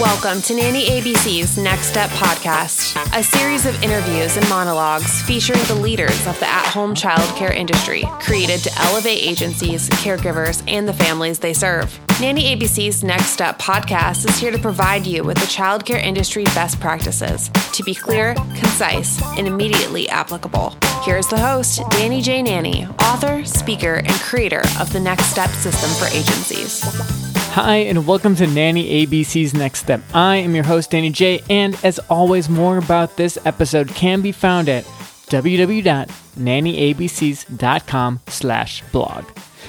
Welcome to Nanny ABC's Next Step podcast, a series of interviews and monologues featuring the leaders of the at home childcare industry, created to elevate agencies, caregivers, and the families they serve. Nanny ABC's Next Step podcast is here to provide you with the childcare industry best practices to be clear, concise, and immediately applicable. Here's the host, Danny J. Nanny, author, speaker, and creator of the Next Step system for agencies. Hi, and welcome to Nanny ABC's Next Step. I am your host, Danny J, and as always, more about this episode can be found at www.nannyabcs.com slash blog.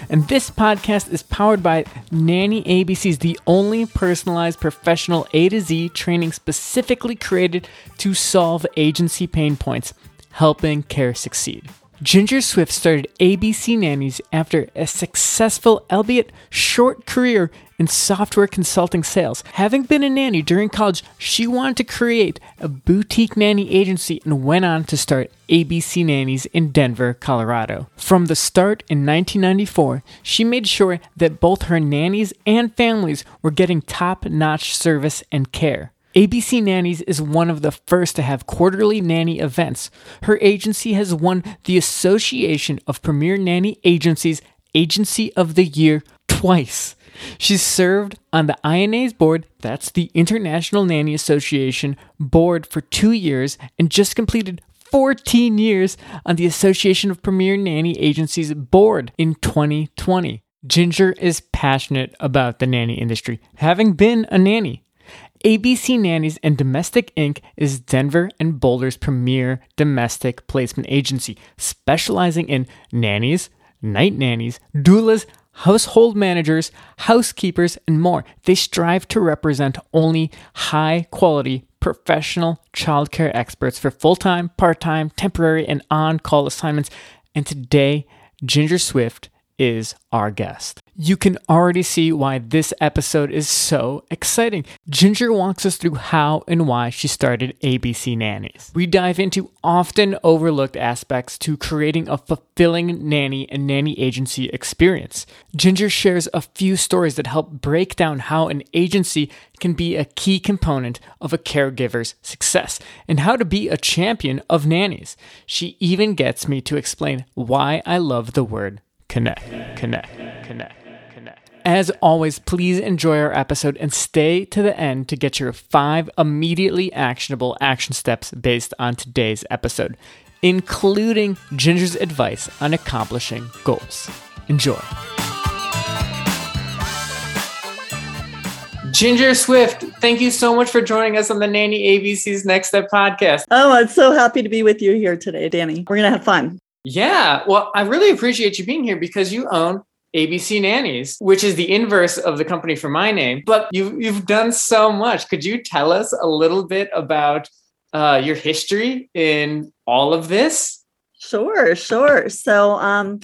And this podcast is powered by Nanny ABC's, the only personalized professional A to Z training specifically created to solve agency pain points, helping care succeed. Ginger Swift started ABC Nannies after a successful, albeit short career in software consulting sales. Having been a nanny during college, she wanted to create a boutique nanny agency and went on to start ABC Nannies in Denver, Colorado. From the start in 1994, she made sure that both her nannies and families were getting top notch service and care. ABC Nannies is one of the first to have quarterly nanny events. Her agency has won the Association of Premier Nanny Agencies Agency of the Year twice. She's served on the INA's board, that's the International Nanny Association board, for two years and just completed 14 years on the Association of Premier Nanny Agencies board in 2020. Ginger is passionate about the nanny industry, having been a nanny. ABC Nannies and Domestic Inc. is Denver and Boulder's premier domestic placement agency, specializing in nannies, night nannies, doulas, household managers, housekeepers, and more. They strive to represent only high quality professional childcare experts for full time, part time, temporary, and on call assignments. And today, Ginger Swift is our guest. You can already see why this episode is so exciting. Ginger walks us through how and why she started ABC Nannies. We dive into often overlooked aspects to creating a fulfilling nanny and nanny agency experience. Ginger shares a few stories that help break down how an agency can be a key component of a caregiver's success and how to be a champion of nannies. She even gets me to explain why I love the word connect, connect, connect. As always, please enjoy our episode and stay to the end to get your five immediately actionable action steps based on today's episode, including Ginger's advice on accomplishing goals. Enjoy. Ginger Swift, thank you so much for joining us on the Nanny ABC's Next Step podcast. Oh, I'm so happy to be with you here today, Danny. We're going to have fun. Yeah. Well, I really appreciate you being here because you own ABC Nannies, which is the inverse of the company for my name. But you've, you've done so much. Could you tell us a little bit about uh, your history in all of this? Sure, sure. So, um,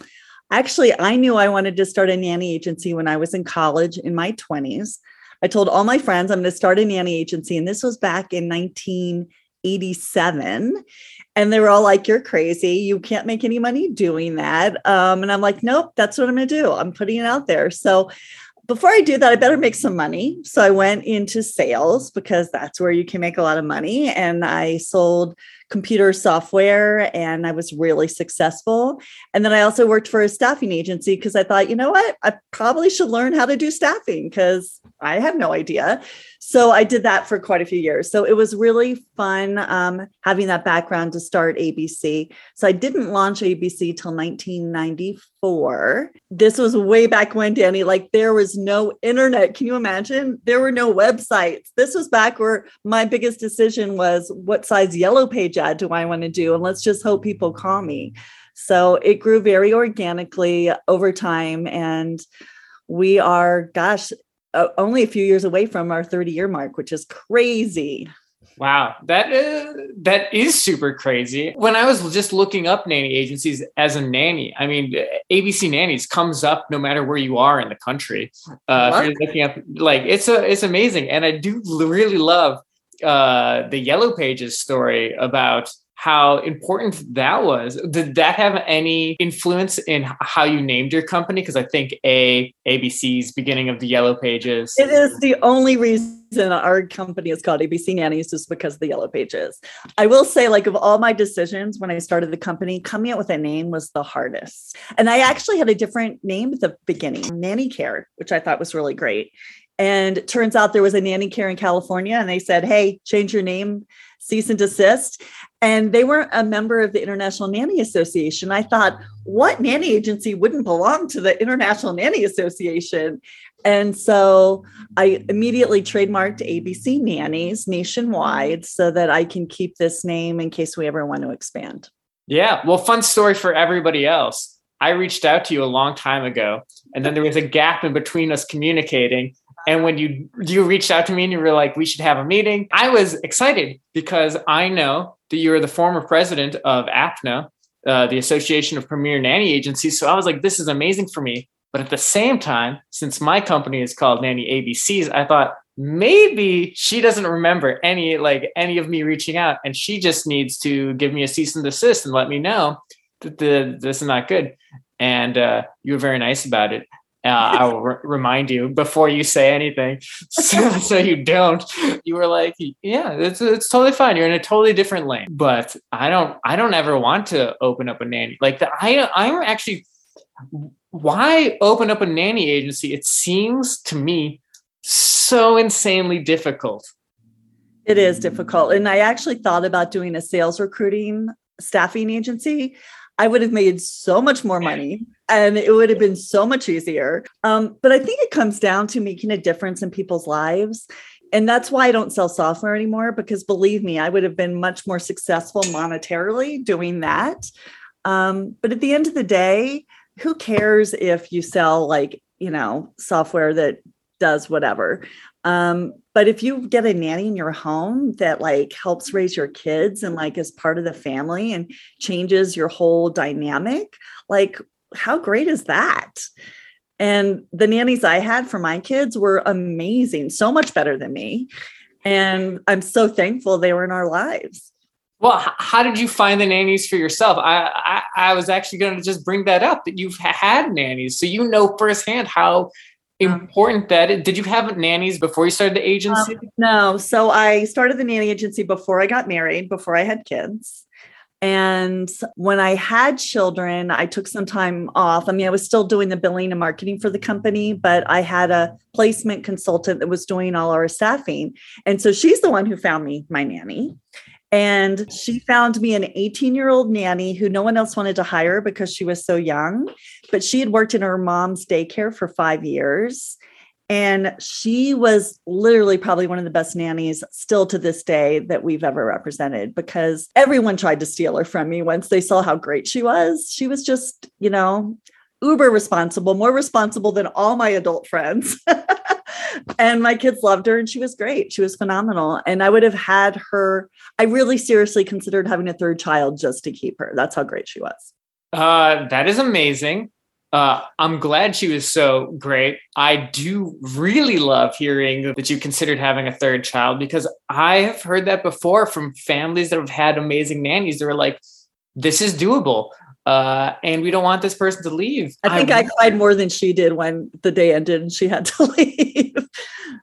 actually, I knew I wanted to start a nanny agency when I was in college in my 20s. I told all my friends I'm going to start a nanny agency. And this was back in 1987 and they were all like you're crazy. You can't make any money doing that. Um, and i'm like nope that's what i'm going to do. I'm putting it out there. So before i do that i better make some money. So i went into sales because that's where you can make a lot of money. And i sold computer software and I was really successful. And then I also worked for a staffing agency because I thought, you know what, I probably should learn how to do staffing because I have no idea. So I did that for quite a few years. So it was really fun um, having that background to start ABC. So I didn't launch ABC till 1994. This was way back when, Danny, like there was no internet. Can you imagine? There were no websites. This was back where my biggest decision was what size yellow page ad do I want to do? And let's just hope people call me. So it grew very organically over time. And we are, gosh, uh, only a few years away from our 30 year mark, which is crazy. Wow, that is, that is super crazy. When I was just looking up nanny agencies as a nanny, I mean, ABC Nannies comes up no matter where you are in the country. Uh, if you're looking up, like it's a it's amazing, and I do really love uh, the Yellow Pages story about how important that was. Did that have any influence in how you named your company? Because I think A, ABC's beginning of the Yellow Pages. It is the only reason our company is called ABC Nannies is because of the yellow pages. I will say, like, of all my decisions when I started the company, coming up with a name was the hardest. And I actually had a different name at the beginning, Nanny Care, which I thought was really great. And turns out there was a nanny care in California, and they said, Hey, change your name, cease and desist. And they weren't a member of the International Nanny Association. I thought, what nanny agency wouldn't belong to the International Nanny Association? And so I immediately trademarked ABC Nannies nationwide so that I can keep this name in case we ever want to expand. Yeah. Well, fun story for everybody else. I reached out to you a long time ago, and then there was a gap in between us communicating. And when you you reached out to me and you were like, we should have a meeting, I was excited because I know that you are the former president of APNA, uh, the Association of Premier Nanny Agencies. So I was like, this is amazing for me. But at the same time, since my company is called Nanny ABCs, I thought maybe she doesn't remember any like any of me reaching out, and she just needs to give me a cease and desist and let me know that the, this is not good. And uh, you were very nice about it. Uh, I will re- remind you before you say anything, so, so, you don't. You were like, "Yeah, it's it's totally fine. You're in a totally different lane." But I don't. I don't ever want to open up a nanny like that. I I'm actually why open up a nanny agency? It seems to me so insanely difficult. It is difficult. And I actually thought about doing a sales recruiting staffing agency. I would have made so much more money and it would have been so much easier. Um, but I think it comes down to making a difference in people's lives. And that's why I don't sell software anymore, because believe me, I would have been much more successful monetarily doing that. Um, but at the end of the day, who cares if you sell like you know software that does whatever um, but if you get a nanny in your home that like helps mm-hmm. raise your kids and like is part of the family and changes your whole dynamic like how great is that? And the nannies i had for my kids were amazing so much better than me. And i'm so thankful they were in our lives. Well, how did you find the nannies for yourself? I, I, I was actually going to just bring that up that you've had nannies, so you know firsthand how important that Did you have nannies before you started the agency? Um, no. So I started the nanny agency before I got married, before I had kids. And when I had children, I took some time off. I mean, I was still doing the billing and marketing for the company, but I had a placement consultant that was doing all our staffing. And so she's the one who found me my nanny. And she found me an 18 year old nanny who no one else wanted to hire because she was so young. But she had worked in her mom's daycare for five years. And she was literally probably one of the best nannies still to this day that we've ever represented because everyone tried to steal her from me once they saw how great she was. She was just, you know, uber responsible, more responsible than all my adult friends. and my kids loved her and she was great. She was phenomenal. And I would have had her, I really seriously considered having a third child just to keep her. That's how great she was. Uh, that is amazing. Uh, I'm glad she was so great. I do really love hearing that you considered having a third child because I have heard that before from families that have had amazing nannies. They're like, this is doable uh, and we don't want this person to leave. I think I, I cried more than she did when the day ended and she had to leave.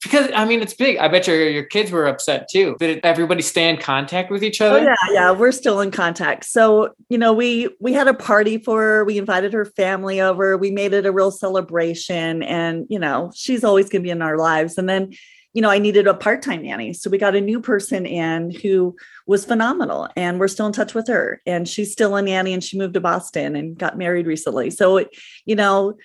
because I mean, it's big. I bet your your kids were upset too. Did everybody stay in contact with each other? Oh, yeah, yeah, we're still in contact. So you know, we we had a party for her. We invited her family over. We made it a real celebration, and you know, she's always going to be in our lives. And then you know, I needed a part time nanny. So we got a new person in who was phenomenal. And we're still in touch with her. And she's still a nanny and she moved to Boston and got married recently. So, it, you know,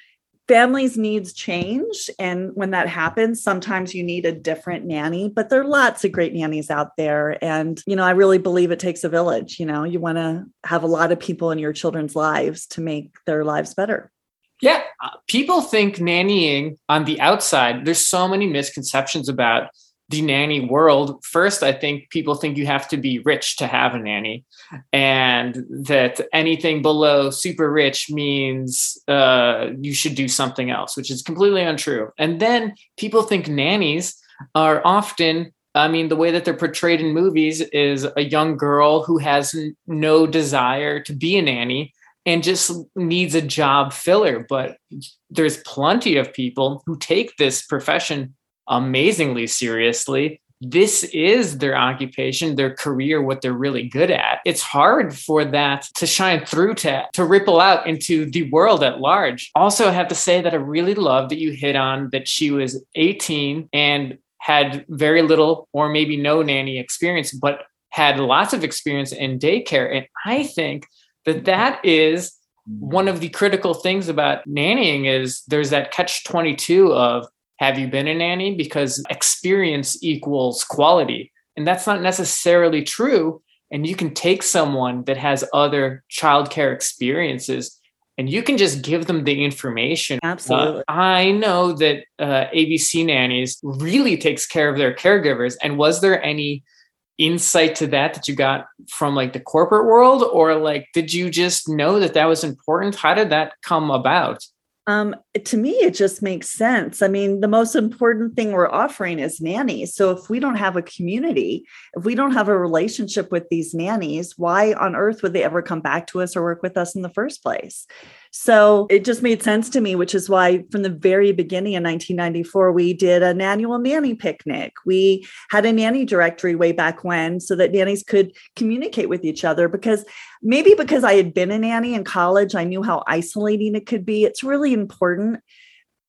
families' needs change. And when that happens, sometimes you need a different nanny, but there are lots of great nannies out there. And, you know, I really believe it takes a village. You know, you want to have a lot of people in your children's lives to make their lives better. Yeah, uh, people think nannying on the outside, there's so many misconceptions about the nanny world. First, I think people think you have to be rich to have a nanny, and that anything below super rich means uh, you should do something else, which is completely untrue. And then people think nannies are often I mean, the way that they're portrayed in movies is a young girl who has no desire to be a nanny and just needs a job filler. But there's plenty of people who take this profession amazingly seriously. This is their occupation, their career, what they're really good at. It's hard for that to shine through to, to ripple out into the world at large. Also, I have to say that I really love that you hit on that she was 18 and had very little or maybe no nanny experience, but had lots of experience in daycare. And I think that that is one of the critical things about nannying is there's that catch 22 of have you been a nanny because experience equals quality and that's not necessarily true and you can take someone that has other childcare experiences and you can just give them the information. Absolutely. Uh, I know that uh, ABC Nannies really takes care of their caregivers. And was there any insight to that that you got from like the corporate world or like did you just know that that was important how did that come about um, to me, it just makes sense. I mean, the most important thing we're offering is nannies. So if we don't have a community, if we don't have a relationship with these nannies, why on earth would they ever come back to us or work with us in the first place? So it just made sense to me, which is why from the very beginning in 1994, we did an annual nanny picnic. We had a nanny directory way back when so that nannies could communicate with each other because maybe because I had been a nanny in college, I knew how isolating it could be. It's really important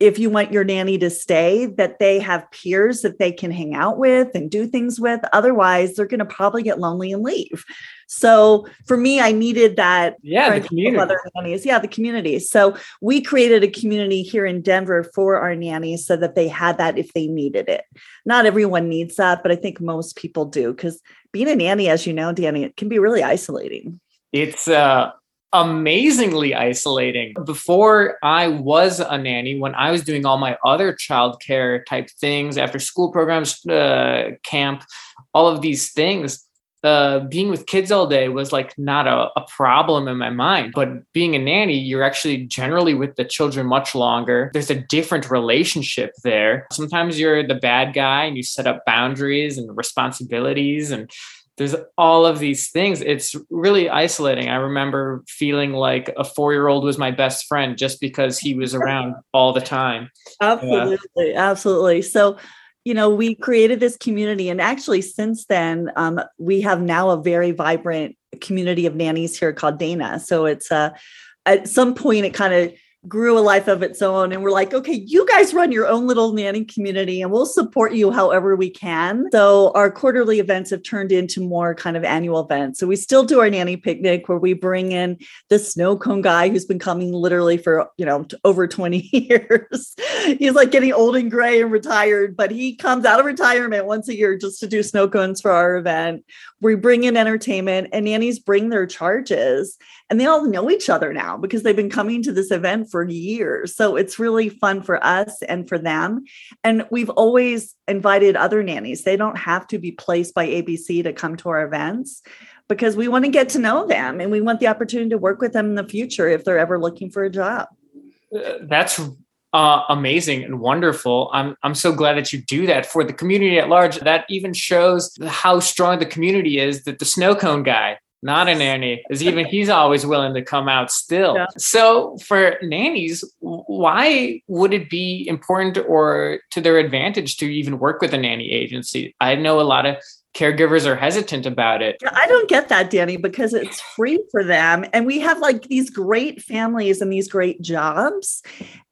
if you want your nanny to stay, that they have peers that they can hang out with and do things with. Otherwise, they're going to probably get lonely and leave. So for me, I needed that. Yeah, the community. Other nannies. Yeah, the community. So we created a community here in Denver for our nannies so that they had that if they needed it. Not everyone needs that, but I think most people do because being a nanny, as you know, Danny, it can be really isolating. It's uh amazingly isolating. Before I was a nanny, when I was doing all my other childcare type things, after school programs, uh, camp, all of these things, uh, being with kids all day was like not a, a, problem in my mind. But being a nanny, you're actually generally with the children much longer. There's a different relationship there. Sometimes you're the bad guy and you set up boundaries and responsibilities and there's all of these things. It's really isolating. I remember feeling like a four year old was my best friend just because he was around all the time. Absolutely. Absolutely. So, you know, we created this community, and actually, since then, um, we have now a very vibrant community of nannies here called Dana. So, it's uh, at some point, it kind of grew a life of its own and we're like okay you guys run your own little nanny community and we'll support you however we can. So our quarterly events have turned into more kind of annual events. So we still do our nanny picnic where we bring in the snow cone guy who's been coming literally for you know over 20 years. He's like getting old and gray and retired but he comes out of retirement once a year just to do snow cones for our event. We bring in entertainment and nannies bring their charges and they all know each other now because they've been coming to this event for years. So it's really fun for us and for them. And we've always invited other nannies. They don't have to be placed by ABC to come to our events because we want to get to know them and we want the opportunity to work with them in the future if they're ever looking for a job. Uh, that's uh, amazing and wonderful. I'm I'm so glad that you do that for the community at large. That even shows how strong the community is. That the snow cone guy not a nanny. Is even he's always willing to come out still. Yeah. so for nannies why would it be important or to their advantage to even work with a nanny agency? I know a lot of caregivers are hesitant about it. I don't get that danny because it's free for them. And we have like these great families and these great jobs.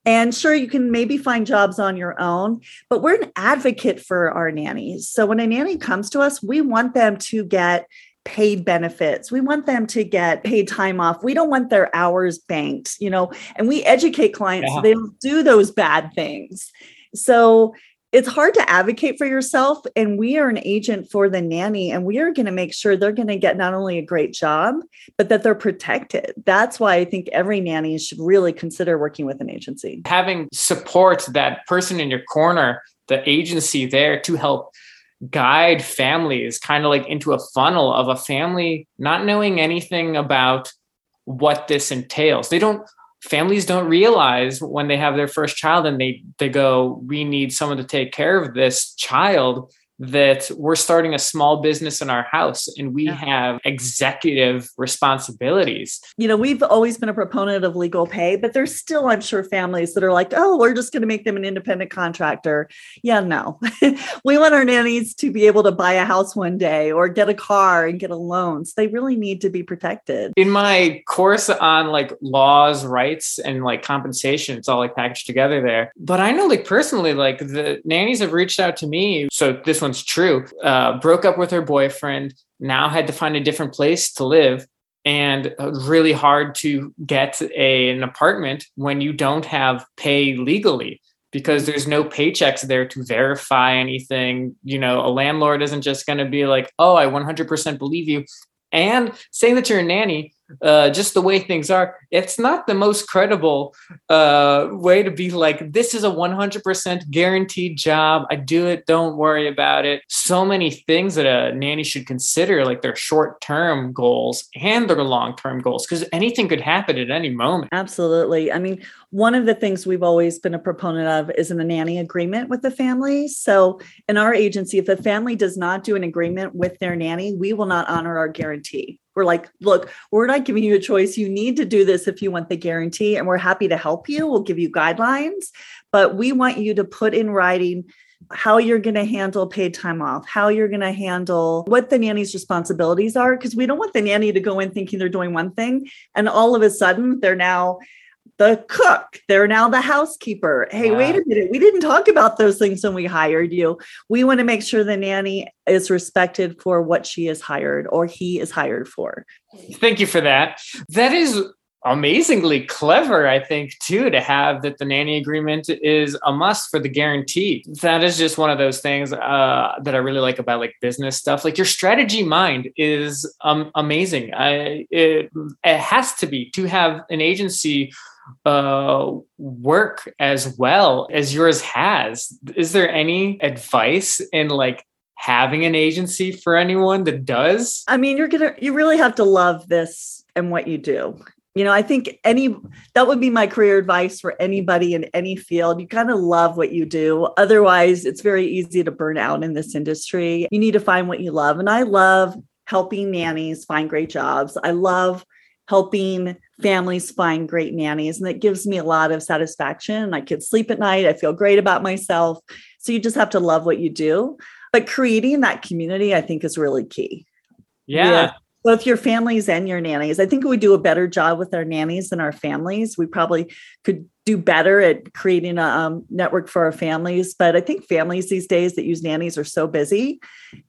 And sure, you can maybe find jobs on your own, but we're an advocate for our nannies. So when a nanny comes to us, we want them to get paid benefits. We want them to get paid time off. We don't want their hours banked, you know, and we educate clients yeah. so they don't do those bad things. So it's hard to advocate for yourself. And we are an agent for the nanny, and we are going to make sure they're going to get not only a great job, but that they're protected. That's why I think every nanny should really consider working with an agency. Having support, that person in your corner, the agency there to help guide families kind of like into a funnel of a family not knowing anything about what this entails. They don't families don't realize when they have their first child and they they go we need someone to take care of this child that we're starting a small business in our house and we yeah. have executive responsibilities. You know, we've always been a proponent of legal pay, but there's still, I'm sure, families that are like, oh, we're just going to make them an independent contractor. Yeah, no. we want our nannies to be able to buy a house one day or get a car and get a loan. So they really need to be protected. In my course on like laws, rights, and like compensation, it's all like packaged together there. But I know, like, personally, like the nannies have reached out to me. So this one one's true. Uh, broke up with her boyfriend, now had to find a different place to live, and uh, really hard to get a, an apartment when you don't have pay legally because there's no paychecks there to verify anything. You know, a landlord isn't just going to be like, oh, I 100% believe you. And saying that you're a nanny uh, just the way things are, it's not the most credible uh, way to be like, this is a 100% guaranteed job. I do it. Don't worry about it. So many things that a nanny should consider, like their short term goals and their long term goals, because anything could happen at any moment. Absolutely. I mean, one of the things we've always been a proponent of is in a nanny agreement with the family. So in our agency, if a family does not do an agreement with their nanny, we will not honor our guarantee. We're like, look, we're not giving you a choice. You need to do this if you want the guarantee, and we're happy to help you. We'll give you guidelines, but we want you to put in writing how you're going to handle paid time off, how you're going to handle what the nanny's responsibilities are, because we don't want the nanny to go in thinking they're doing one thing and all of a sudden they're now the cook. They're now the housekeeper. Hey, wow. wait a minute. We didn't talk about those things when we hired you. We want to make sure the nanny is respected for what she is hired or he is hired for. Thank you for that. That is amazingly clever, I think, too, to have that the nanny agreement is a must for the guarantee. That is just one of those things uh, that I really like about like business stuff. Like your strategy mind is um, amazing. I, it, it has to be to have an agency uh, work as well as yours has. Is there any advice in like having an agency for anyone that does? I mean, you're gonna you really have to love this and what you do. You know, I think any that would be my career advice for anybody in any field. You kind of love what you do. Otherwise, it's very easy to burn out in this industry. You need to find what you love. And I love helping nannies find great jobs. I love helping families find great nannies. And it gives me a lot of satisfaction. I can sleep at night. I feel great about myself. So you just have to love what you do. But creating that community, I think, is really key. Yeah. yeah. Both your families and your nannies. I think we do a better job with our nannies than our families. We probably could do better at creating a um, network for our families. But I think families these days that use nannies are so busy.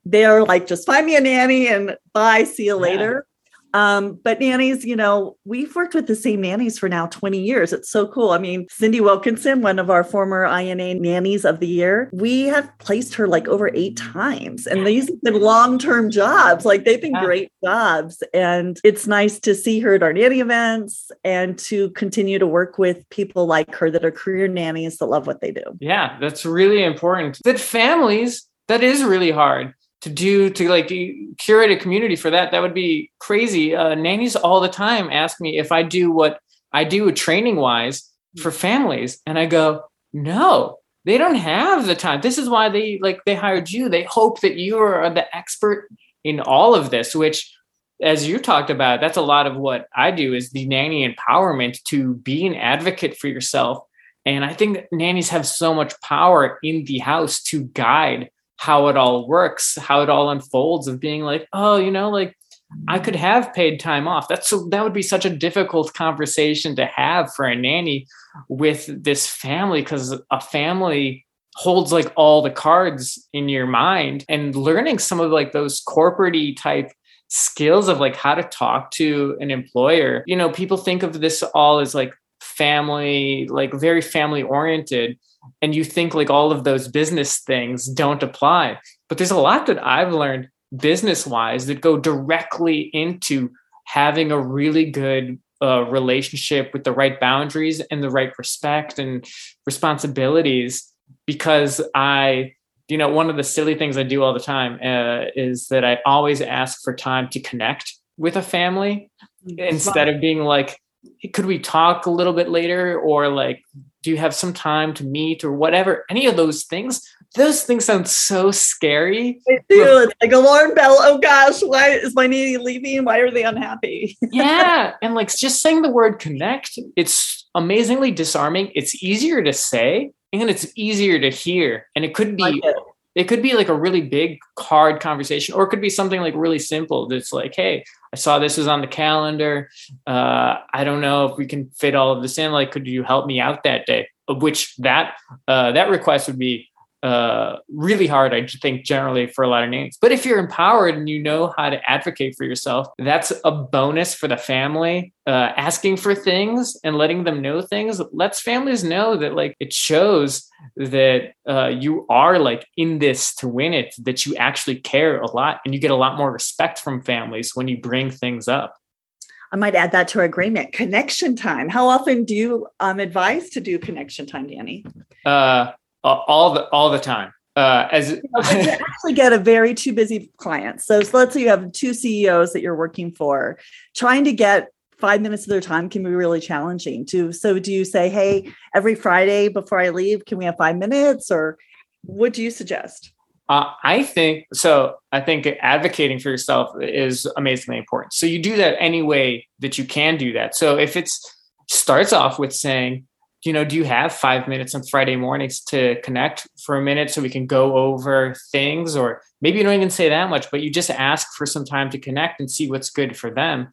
They're like, just find me a nanny and bye, see you yeah. later. Um, but nannies, you know, we've worked with the same nannies for now 20 years. It's so cool. I mean, Cindy Wilkinson, one of our former INA nannies of the year, we have placed her like over eight times. And these have been long term jobs. Like they've been yeah. great jobs. And it's nice to see her at our nanny events and to continue to work with people like her that are career nannies that love what they do. Yeah, that's really important. That families, that is really hard to do to like curate a community for that that would be crazy. Uh, nannies all the time ask me if i do what i do training wise for families and i go no they don't have the time. This is why they like they hired you. They hope that you are the expert in all of this which as you talked about that's a lot of what i do is the nanny empowerment to be an advocate for yourself. And i think nannies have so much power in the house to guide how it all works, how it all unfolds of being like, oh, you know, like I could have paid time off. That's so that would be such a difficult conversation to have for a nanny with this family because a family holds like all the cards in your mind and learning some of like those corporate type skills of like how to talk to an employer. You know, people think of this all as like family, like very family oriented and you think like all of those business things don't apply. But there's a lot that I've learned business wise that go directly into having a really good uh, relationship with the right boundaries and the right respect and responsibilities because I, you know, one of the silly things I do all the time uh, is that I always ask for time to connect with a family mm-hmm. instead of being like, could we talk a little bit later or like do you have some time to meet or whatever any of those things those things sound so scary. They do. It's like alarm bell. Oh gosh, why is my nanny leaving? Why are they unhappy? yeah. And like just saying the word connect, it's amazingly disarming. It's easier to say and it's easier to hear. And it could be like it. it could be like a really big hard conversation, or it could be something like really simple that's like, hey, I saw this was on the calendar. Uh, I don't know if we can fit all of this in. Like, could you help me out that day? Of which that uh, that request would be uh, really hard, I think, generally for a lot of names. But if you're empowered and you know how to advocate for yourself, that's a bonus for the family. Uh, asking for things and letting them know things lets families know that, like, it shows that uh, you are like in this to win it, that you actually care a lot, and you get a lot more respect from families when you bring things up. I might add that to our agreement. Connection time. How often do you um, advise to do connection time, Danny? Uh, all the all the time. Uh, as actually get a very too busy client. So, so let's say you have two CEOs that you're working for, trying to get five minutes of their time can be really challenging. To so, do you say, "Hey, every Friday before I leave, can we have five minutes?" Or what do you suggest? Uh, I think so. I think advocating for yourself is amazingly important. So you do that any way that you can do that. So if it's starts off with saying, you know, do you have five minutes on Friday mornings to connect for a minute so we can go over things? Or maybe you don't even say that much, but you just ask for some time to connect and see what's good for them.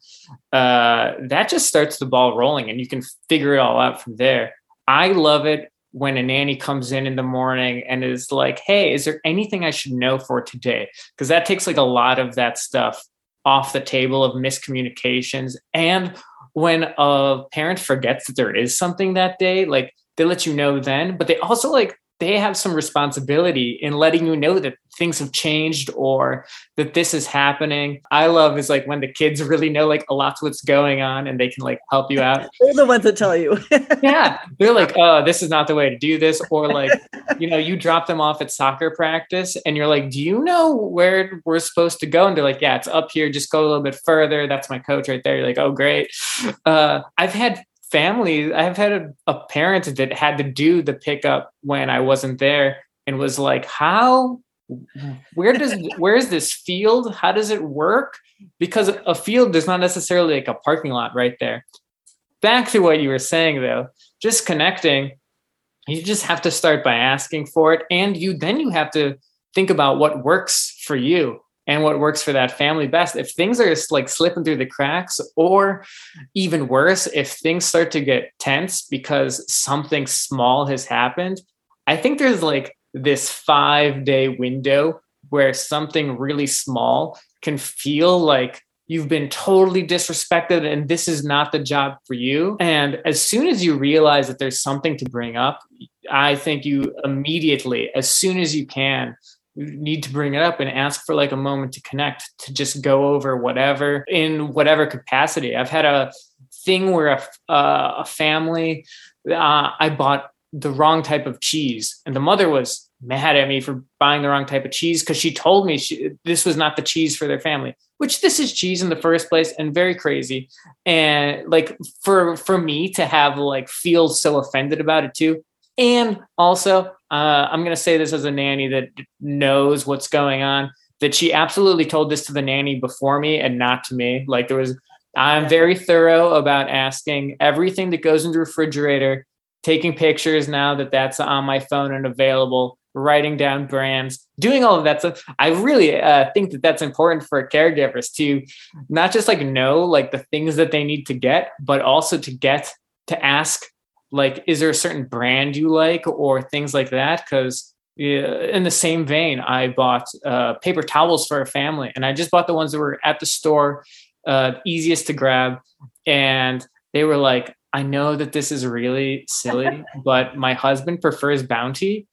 Uh, that just starts the ball rolling and you can figure it all out from there. I love it when a nanny comes in in the morning and is like, hey, is there anything I should know for today? Because that takes like a lot of that stuff off the table of miscommunications and when a parent forgets that there is something that day, like they let you know then, but they also like they have some responsibility in letting you know that things have changed or that this is happening. I love is like when the kids really know like a lot of what's going on and they can like help you out. They're the ones that tell you. yeah. They're like, oh, this is not the way to do this. Or like, you know, you drop them off at soccer practice and you're like, do you know where we're supposed to go? And they're like, yeah, it's up here. Just go a little bit further. That's my coach right there. You're like, oh, great. Uh, I've had family i've had a, a, parent that had to do the pickup when i wasn't there and was like how where does where is this field? How does it work? Because a field is not necessarily like a parking lot right there. Back to what you were saying though just connecting you just have to start by asking for it and you then you have to think about what works for you and what works for that family best. If things are just like slipping through the cracks, or even worse, if things start to get tense because something small has happened, I think there's like this five day window where something really small can feel like you've been totally disrespected and this is not the job for you. And as soon as you realize that there's something to bring up, I think you immediately, as soon as you can, need to bring it up and ask for like a moment to connect to just go over whatever in whatever capacity. I've had a thing where a, uh, a family uh, i bought the wrong type of cheese and the mother was mad at me for buying the wrong type of cheese because she told me she, this was not the cheese for their family which this is cheese in the first place and very crazy and like for for me to have like feel so offended about it too and also uh, I'm going to say this as a nanny that knows what's going on, that she absolutely told this to the nanny before me and not to me. Like there was, I'm very thorough about asking everything that goes in the refrigerator, taking pictures now that that's on my phone and available, writing down brands, doing all of that stuff. I really uh, think that that's important for caregivers to not just like know like the things that they need to get, but also to get to ask like is there a certain brand you like or things like that? Because in the same vein i bought uh, paper towels for a family and i just bought the ones that were at the store uh, easiest to grab and they were like i know that this is really silly but my husband prefers bounty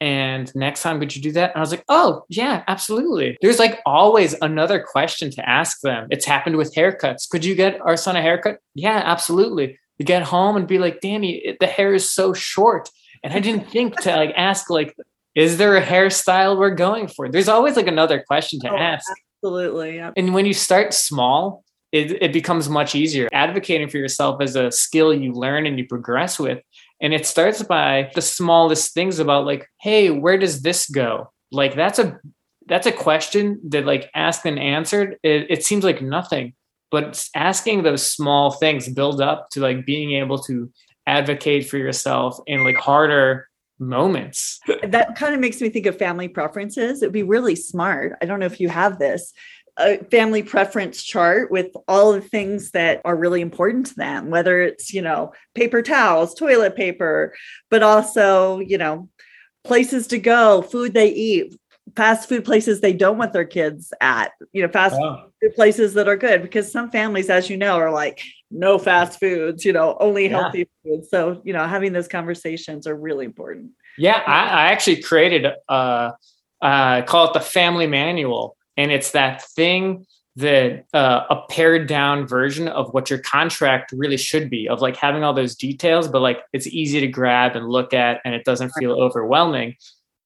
and next time could you do that? And i was like oh yeah absolutely. There's like always another question to ask them. It's happened with haircuts. Could you get our son a haircut? Yeah absolutely to get home and be like, Danny, it, the hair is so short. And I didn't think to like ask, like, is there a hairstyle we're going for? There's always like another question to oh, ask. Absolutely. Yeah. And when you start small, it, it becomes much easier. Advocating for yourself is a skill you learn and you progress with. And it starts by the smallest things about like, hey, where does this go? Like that's a that's a question that like asked and answered. It, it seems like nothing, but asking those small things build up to like being able to advocate for yourself in like harder moments. that kind of makes me think of family preferences. It'd be really smart. I don't know if you have this a family preference chart with all the things that are really important to them, whether it's, you know, paper towels, toilet paper, but also, you know, places to go, food they eat, fast food places they don't want their kids at, you know, fast food places that are good because some families, as you know, are like, no fast foods, you know, only yeah. healthy foods. So, you know, having those conversations are really important. Yeah, I, I actually created uh uh call it the family manual. And it's that thing that uh, a pared down version of what your contract really should be of like having all those details, but like it's easy to grab and look at and it doesn't feel overwhelming.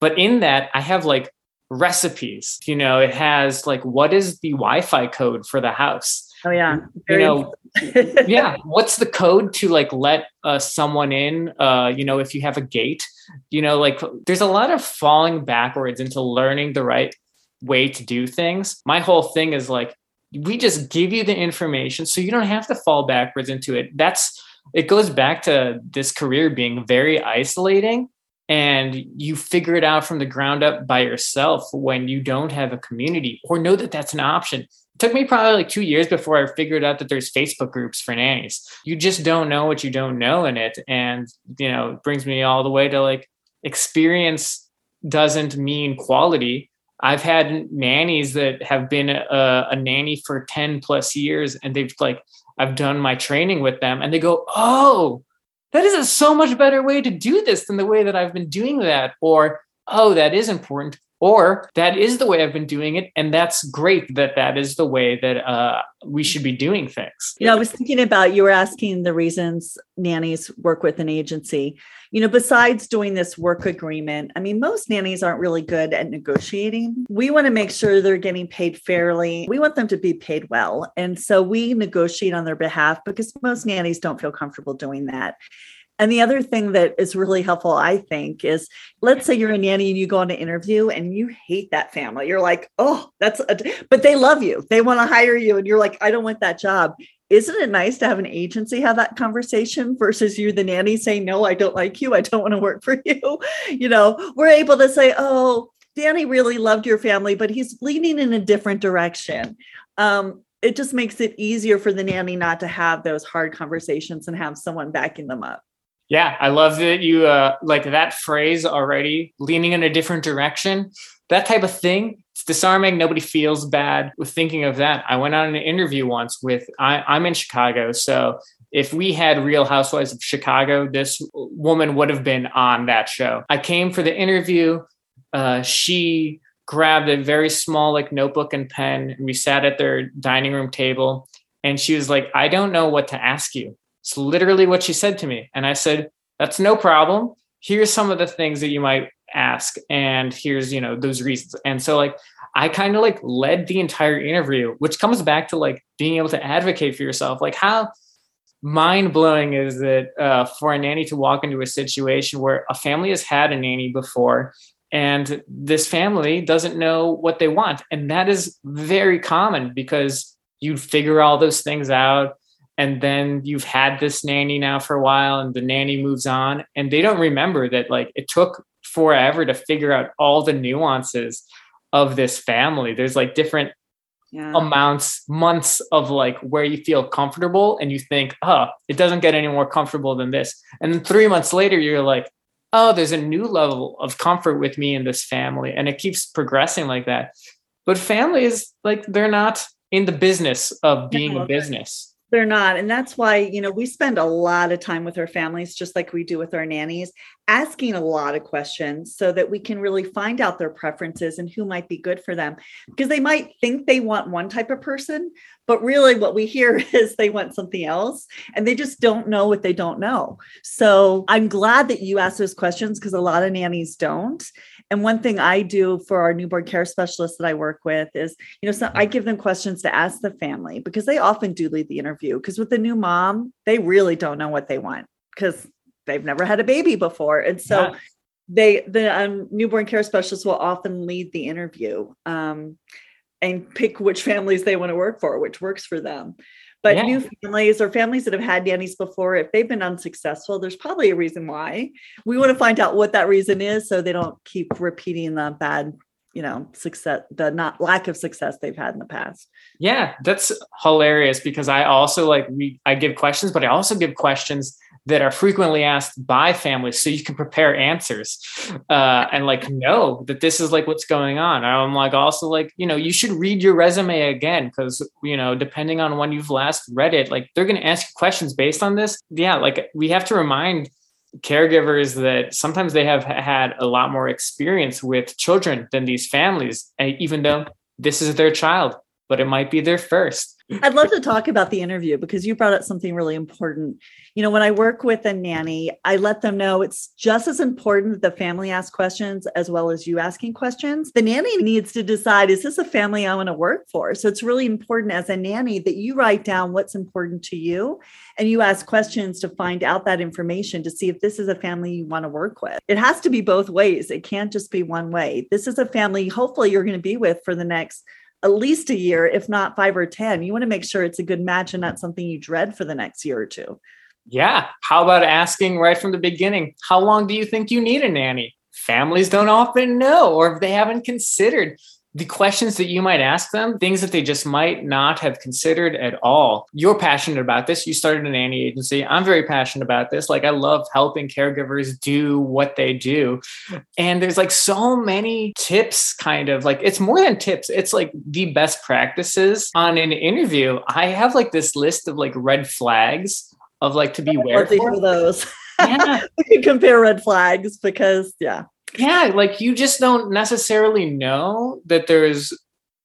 But in that, I have like recipes. You know, it has like what is the Wi-Fi code for the house? Oh yeah. Very you know, yeah. What's the code to like let uh, someone in? Uh, you know, if you have a gate, you know, like there's a lot of falling backwards into learning the right way to do things. My whole thing is like we just give you the information so you don't have to fall backwards into it. That's it goes back to this career being very isolating and you figure it out from the ground up by yourself when you don't have a community or know that that's an option. It took me probably like 2 years before I figured out that there's Facebook groups for nannies. You just don't know what you don't know in it and you know, it brings me all the way to like experience doesn't mean quality. I've had nannies that have been a, a nanny for 10 plus years and they've like I've done my training with them and they go, "Oh, that is a so much better way to do this than the way that I've been doing that. Or, oh, that is important. Or that is the way I've been doing it. And that's great that that is the way that uh, we should be doing things. You know, I was thinking about you were asking the reasons nannies work with an agency. You know, besides doing this work agreement, I mean, most nannies aren't really good at negotiating. We want to make sure they're getting paid fairly. We want them to be paid well. And so we negotiate on their behalf because most nannies don't feel comfortable doing that. And the other thing that is really helpful, I think, is let's say you're a nanny and you go on an interview and you hate that family. You're like, oh, that's, a, but they love you. They want to hire you. And you're like, I don't want that job. Isn't it nice to have an agency have that conversation versus you, the nanny, saying, no, I don't like you. I don't want to work for you. You know, we're able to say, oh, Danny really loved your family, but he's leaning in a different direction. Um, it just makes it easier for the nanny not to have those hard conversations and have someone backing them up. Yeah, I love that you uh, like that phrase already, leaning in a different direction. That type of thing, it's disarming. Nobody feels bad with thinking of that. I went on an interview once with, I, I'm in Chicago. So if we had Real Housewives of Chicago, this woman would have been on that show. I came for the interview. Uh, she grabbed a very small like notebook and pen and we sat at their dining room table and she was like i don't know what to ask you it's literally what she said to me. And I said, that's no problem. Here's some of the things that you might ask. And here's, you know, those reasons. And so like I kind of like led the entire interview, which comes back to like being able to advocate for yourself. Like how mind blowing is it uh, for a nanny to walk into a situation where a family has had a nanny before and this family doesn't know what they want. And that is very common because you figure all those things out and then you've had this nanny now for a while and the nanny moves on and they don't remember that like it took forever to figure out all the nuances of this family. There's like different yeah. amounts months of like where you feel comfortable and you think oh it doesn't get any more comfortable than this. And then three months later you're like oh there's a new level of comfort with me in this family. And it keeps progressing like that. But families like they're not in the business of being a business they're not. And that's why, you know, we spend a lot of time with our families, just like we do with our nannies, asking a lot of questions so that we can really find out their preferences and who might be good for them. Because they might think they want one type of person, but really what we hear is they want something else and they just don't know what they don't know. So I'm glad that you asked those questions because a lot of nannies don't. And one thing I do for our newborn care specialists that I work with is, you know, so I give them questions to ask the family because they often do lead the interview. Because with the new mom, they really don't know what they want because they've never had a baby before. And so yeah. they the um, newborn care specialists will often lead the interview um, and pick which families they want to work for, which works for them. But yeah. new families or families that have had nannies before, if they've been unsuccessful, there's probably a reason why. We want to find out what that reason is so they don't keep repeating the bad you know success the not lack of success they've had in the past. Yeah that's hilarious because i also like we i give questions but i also give questions that are frequently asked by families so you can prepare answers uh, and like know that this is like what's going on. I'm like also like you know you should read your resume again because you know depending on when you've last read it like they're going to ask you questions based on this. Yeah like we have to remind caregivers that sometimes they have had a lot more experience with children than these families eh, even though this is their child but it might be their first I'd love to talk about the interview because you brought up something really important. You know, when I work with a nanny, I let them know it's just as important that the family ask questions as well as you asking questions. The nanny needs to decide is this a family I want to work for? So it's really important as a nanny that you write down what's important to you and you ask questions to find out that information to see if this is a family you want to work with. It has to be both ways. It can't just be one way. This is a family hopefully you're going to be with for the next at least a year, if not five or 10. You want to make sure it's a good match and not something you dread for the next year or two. Yeah. How about asking right from the beginning, how long do you think you need a nanny? Families don't often know, or if they haven't considered the questions that you might ask them, things that they just might not have considered at all. You're passionate about this. You started an nanny agency. I'm very passionate about this. Like, I love helping caregivers do what they do. And there's like so many tips, kind of like it's more than tips, it's like the best practices on an interview. I have like this list of like red flags of like to be aware of those. Yeah. we can compare red flags because, yeah yeah like you just don't necessarily know that there's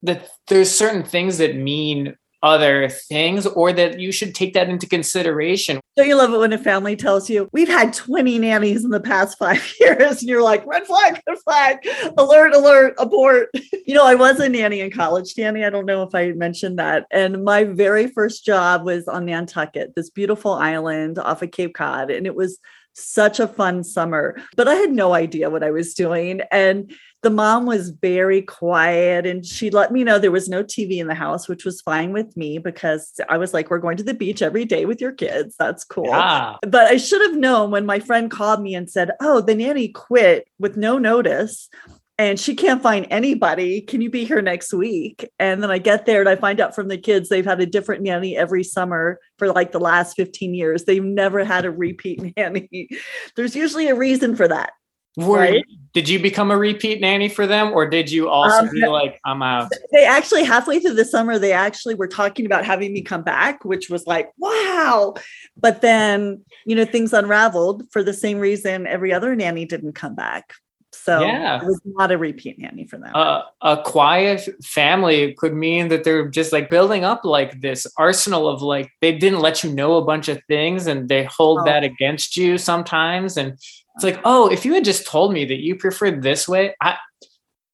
that there's certain things that mean other things or that you should take that into consideration. Don't you love it when a family tells you, we've had 20 nannies in the past five years? And you're like, red flag, red flag, alert, alert, abort. you know, I was a nanny in college, Danny. I don't know if I mentioned that. And my very first job was on Nantucket, this beautiful island off of Cape Cod. And it was such a fun summer, but I had no idea what I was doing. And the mom was very quiet and she let me know there was no TV in the house, which was fine with me because I was like, we're going to the beach every day with your kids. That's cool. Yeah. But I should have known when my friend called me and said, Oh, the nanny quit with no notice and she can't find anybody. Can you be here next week? And then I get there and I find out from the kids they've had a different nanny every summer for like the last 15 years. They've never had a repeat nanny. There's usually a reason for that. right? Did you become a repeat nanny for them or did you also um, be like, I'm out? They actually, halfway through the summer, they actually were talking about having me come back, which was like, wow. But then, you know, things unraveled for the same reason every other nanny didn't come back. So yeah. it was not a repeat nanny for them. Uh, a quiet family could mean that they're just like building up like this arsenal of like they didn't let you know a bunch of things and they hold oh. that against you sometimes. And it's like, oh, if you had just told me that you preferred this way, I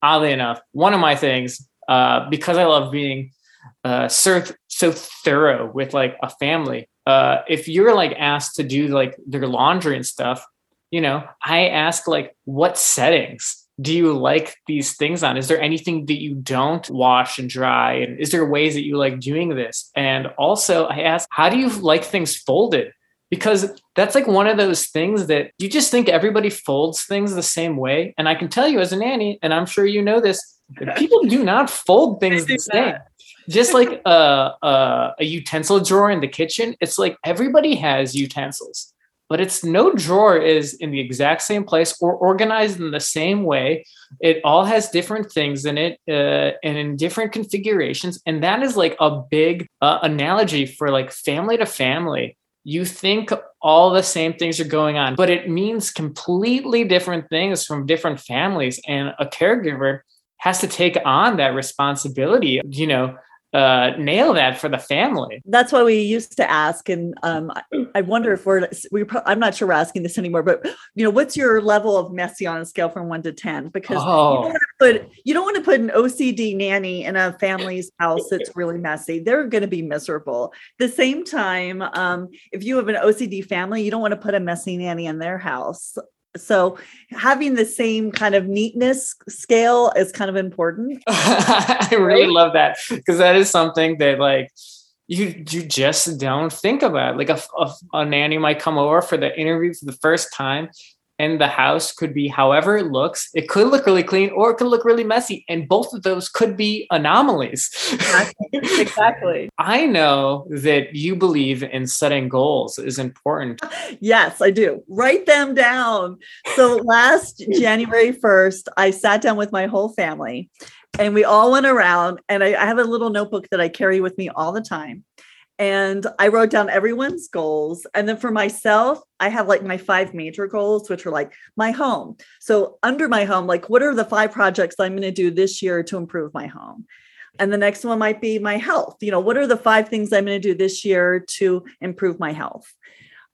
oddly enough, one of my things, uh, because I love being uh so so thorough with like a family. Uh, if you're like asked to do like their laundry and stuff, you know, I ask like, what settings do you like these things on? Is there anything that you don't wash and dry? And is there ways that you like doing this? And also, I ask, how do you like things folded? Because that's like one of those things that you just think everybody folds things the same way. And I can tell you as a nanny, and I'm sure you know this, people do not fold things the same. Just like a, a, a utensil drawer in the kitchen, it's like everybody has utensils but it's no drawer is in the exact same place or organized in the same way. It all has different things in it uh, and in different configurations. And that is like a big uh, analogy for like family to family. You think all the same things are going on, but it means completely different things from different families. And a caregiver has to take on that responsibility. You know, uh, nail that for the family. That's why we used to ask, and um, I, I wonder if we're we. Pro- I'm not sure we're asking this anymore, but you know, what's your level of messy on a scale from one to ten? Because Oh. you, don't put, you don't want to put an OCD nanny in a family's house that's really messy. They're going to be miserable. At the same time, um, if you have an OCD family, you don't want to put a messy nanny in their house. So having the same kind of neatness scale is kind of important. I really love that because that is something that like you you just don't think about. Like a, a, a nanny might come over for the interview for the first time, and the house could be however it looks. It could look really clean, or it could look really messy, and both of those could be anomalies. exactly. I know that you believe in setting goals is important. Yes, I do. Write them down. So last January 1st, I sat down with my whole family and we all went around and I, I have a little notebook that I carry with me all the time. And I wrote down everyone's goals. And then for myself, I have like my five major goals, which are like my home. So under my home, like what are the five projects I'm going to do this year to improve my home? And the next one might be my health. You know, what are the five things I'm going to do this year to improve my health?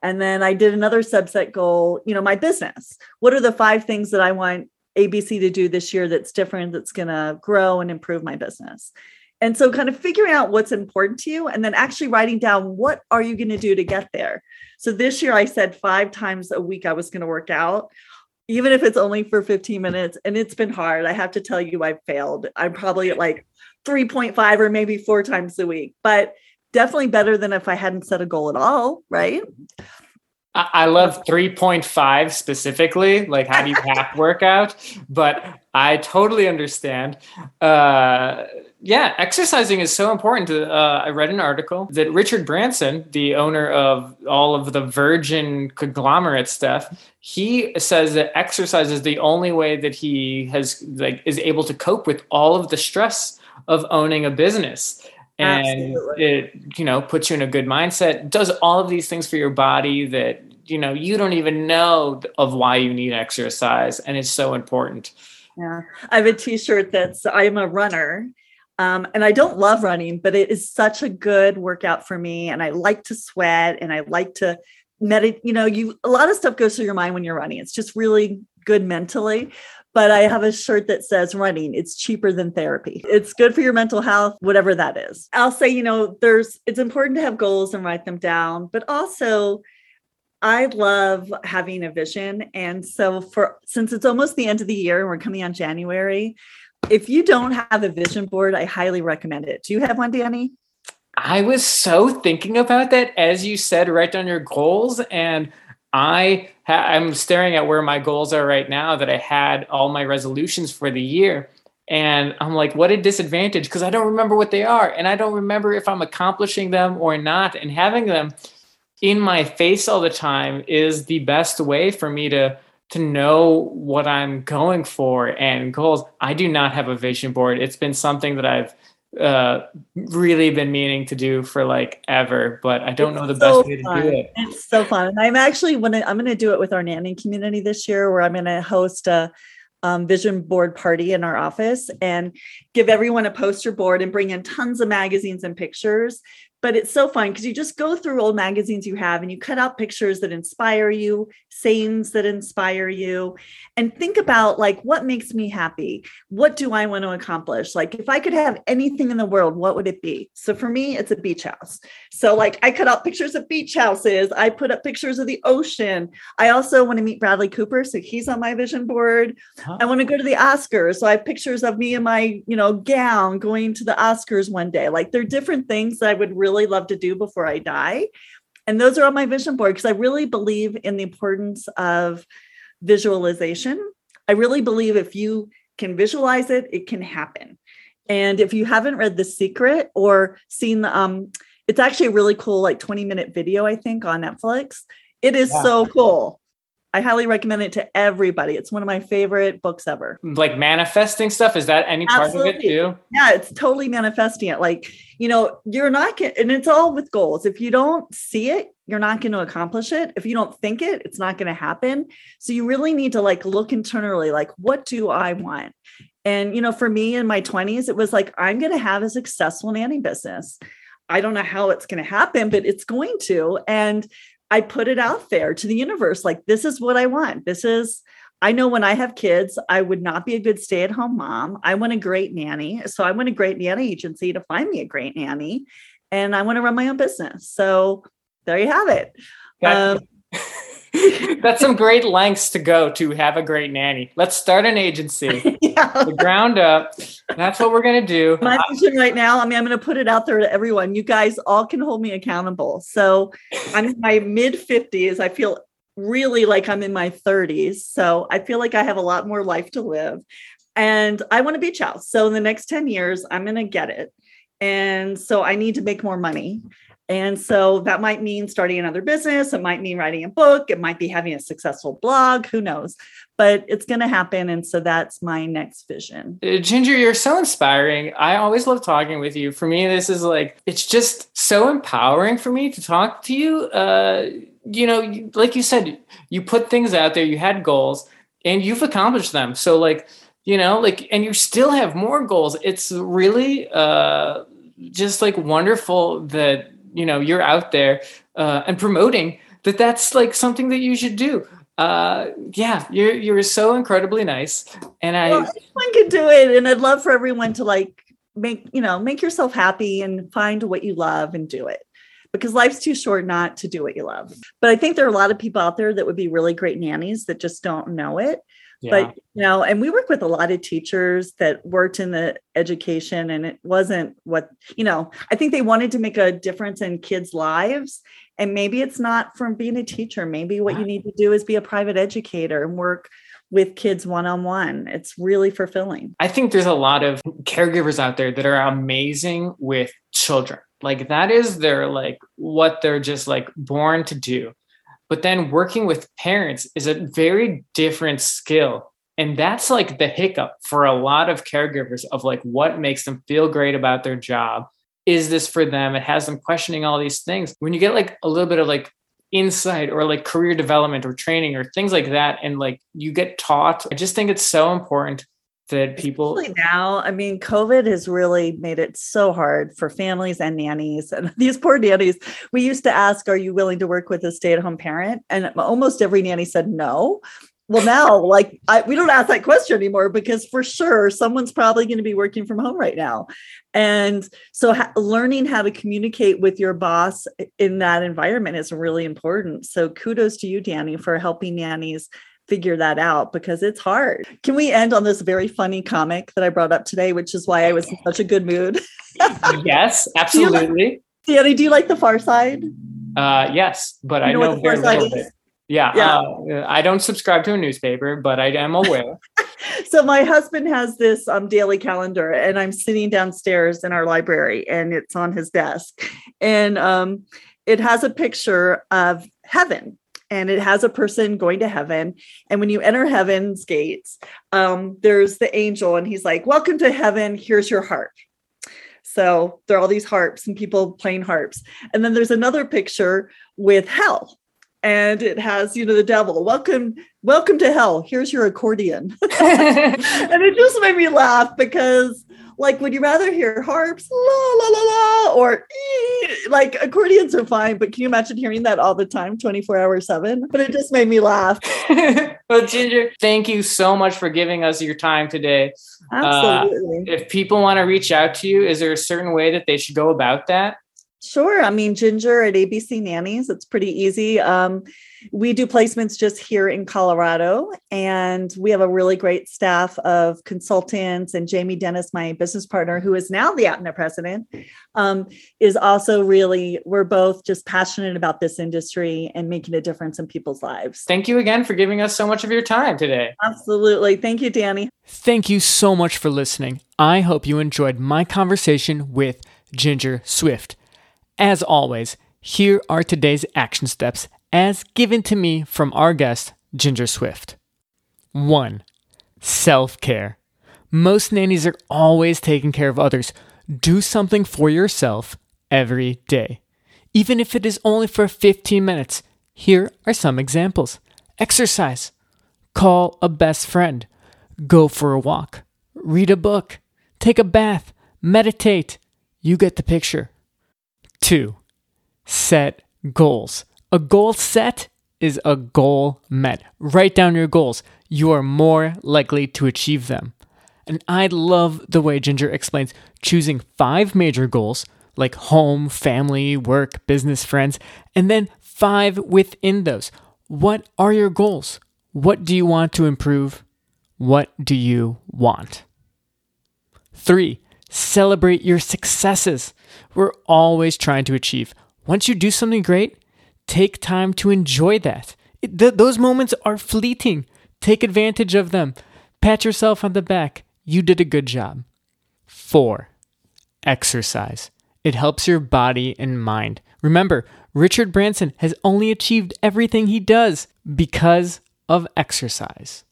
And then I did another subset goal, you know, my business. What are the five things that I want ABC to do this year that's different, that's going to grow and improve my business? And so kind of figuring out what's important to you and then actually writing down what are you going to do to get there. So this year I said 5 times a week I was going to work out even if it's only for 15 minutes and it's been hard. I have to tell you I've failed. I'm probably at like 3.5 or maybe 4 times a week. But definitely better than if I hadn't set a goal at all, right? I love 3.5 specifically, like how do you hack workout? But I totally understand. Uh, yeah, exercising is so important. To, uh, I read an article that Richard Branson, the owner of all of the Virgin conglomerate stuff, he says that exercise is the only way that he has like is able to cope with all of the stress of owning a business and Absolutely. it you know puts you in a good mindset does all of these things for your body that you know you don't even know of why you need exercise and it's so important Yeah. I have a t-shirt that's I'm a runner. Um, and I don't love running, but it is such a good workout for me. And I like to sweat and I like to meditate. You know, you a lot of stuff goes through your mind when you're running. It's just really good mentally. But I have a shirt that says running, it's cheaper than therapy. It's good for your mental health, whatever that is. I'll say, you know, there's it's important to have goals and write them down, but also I love having a vision. And so for since it's almost the end of the year and we're coming on January, if you don't have a vision board, I highly recommend it. Do you have one, Danny? i was so thinking about that as you said write down your goals and i ha- i'm staring at where my goals are right now that i had all my resolutions for the year and i'm like what a disadvantage because i don't remember what they are and i don't remember if i'm accomplishing them or not and having them in my face all the time is the best way for me to to know what I'm going for and goals. I do not have a vision board. It's been something that I've uh, really been meaning to do for like ever, but I don't know the It's best so way to fun. do it. It's so fun. And I'm actually when I'm going to do it with our nanny community this year, where I'm going to host a um, vision board party in our office and give everyone a poster board and bring in tons of magazines and pictures. But it's so fun because you just go through old magazines you have and you cut out pictures that inspire you, sayings that inspire you, and think about like what makes me happy? What do I want to accomplish? Like if I could have anything in the world, what would it be? So for me, it's a beach house. So like I cut out pictures of beach houses. I put up pictures of the ocean. I also want to meet Bradley Cooper, so he's on my vision board. Huh? I want to go to the Oscars. So I have pictures of me in my, you know, gown going to the Oscars one day. Like there are different things that I would really love to do before I die. And those are on my vision board because I really believe in the importance of visualization. I really believe if you can visualize it, it can happen. And if you haven't read The Secret or seen the um it's actually a really cool like 20 minute video I think on Netflix. It is Yeah. so cool. I highly recommend it to everybody. It's one of my favorite books ever. Mm-hmm. Like manifesting stuff, is that any part of it too? Yeah, it's totally manifesting it. Like, you know, you're not and it's all with goals. If you don't see it, you're not going to accomplish it. If you don't think it, it's not going to happen. So you really need to like look internally, like, what do I want? And, you know, for me in my 20s, it was like, I'm going to have a successful nanny business. I don't know how it's going to happen, but it's going to. And I put it out there to the universe like, this is what I want. This is, I know when I have kids, I would not be a good stay at home mom. I want a great nanny. So I want a great nanny agency to find me a great nanny. And I want to run my own business. So there you have it. Um, That's some great lengths to go to have a great nanny. Let's start an agency, yeah. the ground up. That's what we're gonna do. My uh, vision right now. I mean, I'm gonna put it out there to everyone. You guys all can hold me accountable. So I'm in my mid 50s. I feel really like I'm in my 30s. So I feel like I have a lot more life to live. And I want to be a beach house. So in the next 10 years, I'm gonna get it. And so I need to make more money. And so that might mean starting another business. It might mean writing a book. It might be having a successful blog. Who knows? But it's going to happen. And so that's my next vision. Uh, Ginger, you're so inspiring. I always love talking with you. For me, this is like, it's just so empowering for me to talk to you. Uh, you know, like you said, you put things out there, you had goals, and you've accomplished them. So, like, you know, like, and you still have more goals. It's really uh, just like wonderful that you know you're out there uh, and promoting that that's like something that you should do. Uh yeah you're you're so incredibly nice and i well, anyone can do it and i'd love for everyone to like make you know make yourself happy and find what you love and do it because life's too short not to do what you love. But i think there are a lot of people out there that would be really great nannies that just don't know it yeah. but you know and we work with a lot of teachers that worked in the education and it wasn't what you know i think they wanted to make a difference in kids lives and maybe it's not from being a teacher maybe what you need to do is be a private educator and work with kids one on one. It's really fulfilling. I think there's a lot of caregivers out there that are amazing with children. Like that is their like what they're just like born to do. But then working with parents is a very different skill. And that's like the hiccup for a lot of caregivers of like what makes them feel great about their job. Is this for them? It has them questioning all these things. When you get like a little bit of like insight or like career development or training or things like that, and like you get taught, I just think it's so important that people. Especially now i mean covid has really made it so hard for families and nannies and these poor nannies. We used to ask are you willing to work with a stay-at-home parent? And almost every nanny said no. Well now like I, we don't ask that question anymore because for sure someone's probably going to be working from home right now. And so ha- learning how to communicate with your boss in that environment is really important. So kudos to you danny for helping nannies figure that out because it's hard. Can we end on this very funny comic that I brought up today, which is why I was in such a good mood? yes, absolutely. Do you like, Danny, do you like the Far Side? Uh, yes, but you I know, know very little bit. Yeah, yeah. Uh, I don't subscribe to a newspaper, but I am aware. so my husband has this um, daily calendar, and I'm sitting downstairs in our library, and it's on his desk, and um, it has a picture of heaven and it has a person going to heaven. And when you enter heaven's gates, um, there's the angel, and he's like, Welcome to heaven. Here's your harp. So there are all these harps and people playing harps. And then there's another picture with hell. And it has, you know, the devil. Welcome, welcome to hell. Here's your accordion. and it just made me laugh because like, would you rather hear harps, la la la la, or ee? like accordions are fine, but can you imagine hearing that all the time, 24 hours seven? But it just made me laugh. well, Ginger, thank you so much for giving us your time today. Absolutely. Uh, if people want to reach out to you, is there a certain way that they should go about that? Sure. I mean, Ginger at ABC Nannies, it's pretty easy. Um, we do placements just here in Colorado, and we have a really great staff of consultants. And Jamie Dennis, my business partner, who is now the APNA president, um, is also really, we're both just passionate about this industry and making a difference in people's lives. Thank you again for giving us so much of your time today. Absolutely. Thank you, Danny. Thank you so much for listening. I hope you enjoyed my conversation with Ginger Swift. As always, here are today's action steps as given to me from our guest, Ginger Swift. 1. Self care. Most nannies are always taking care of others. Do something for yourself every day. Even if it is only for 15 minutes, here are some examples exercise, call a best friend, go for a walk, read a book, take a bath, meditate. You get the picture. Two, set goals. A goal set is a goal met. Write down your goals. You are more likely to achieve them. And I love the way Ginger explains choosing five major goals like home, family, work, business, friends, and then five within those. What are your goals? What do you want to improve? What do you want? Three, celebrate your successes. We're always trying to achieve. Once you do something great, take time to enjoy that. It, th- those moments are fleeting. Take advantage of them. Pat yourself on the back. You did a good job. Four, exercise. It helps your body and mind. Remember, Richard Branson has only achieved everything he does because of exercise.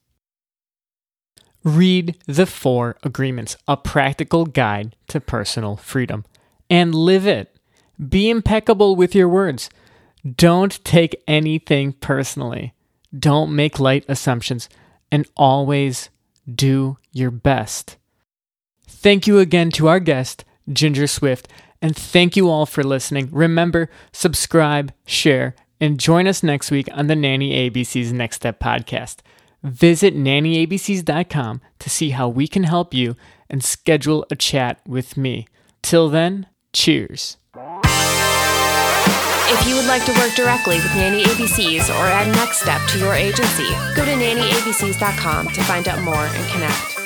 Read the Four Agreements, a practical guide to personal freedom, and live it. Be impeccable with your words. Don't take anything personally. Don't make light assumptions, and always do your best. Thank you again to our guest, Ginger Swift, and thank you all for listening. Remember, subscribe, share, and join us next week on the Nanny ABC's Next Step podcast. Visit nannyabcs.com to see how we can help you and schedule a chat with me. Till then, cheers. If you would like to work directly with Nanny ABCs or add Next Step to your agency, go to nannyabcs.com to find out more and connect.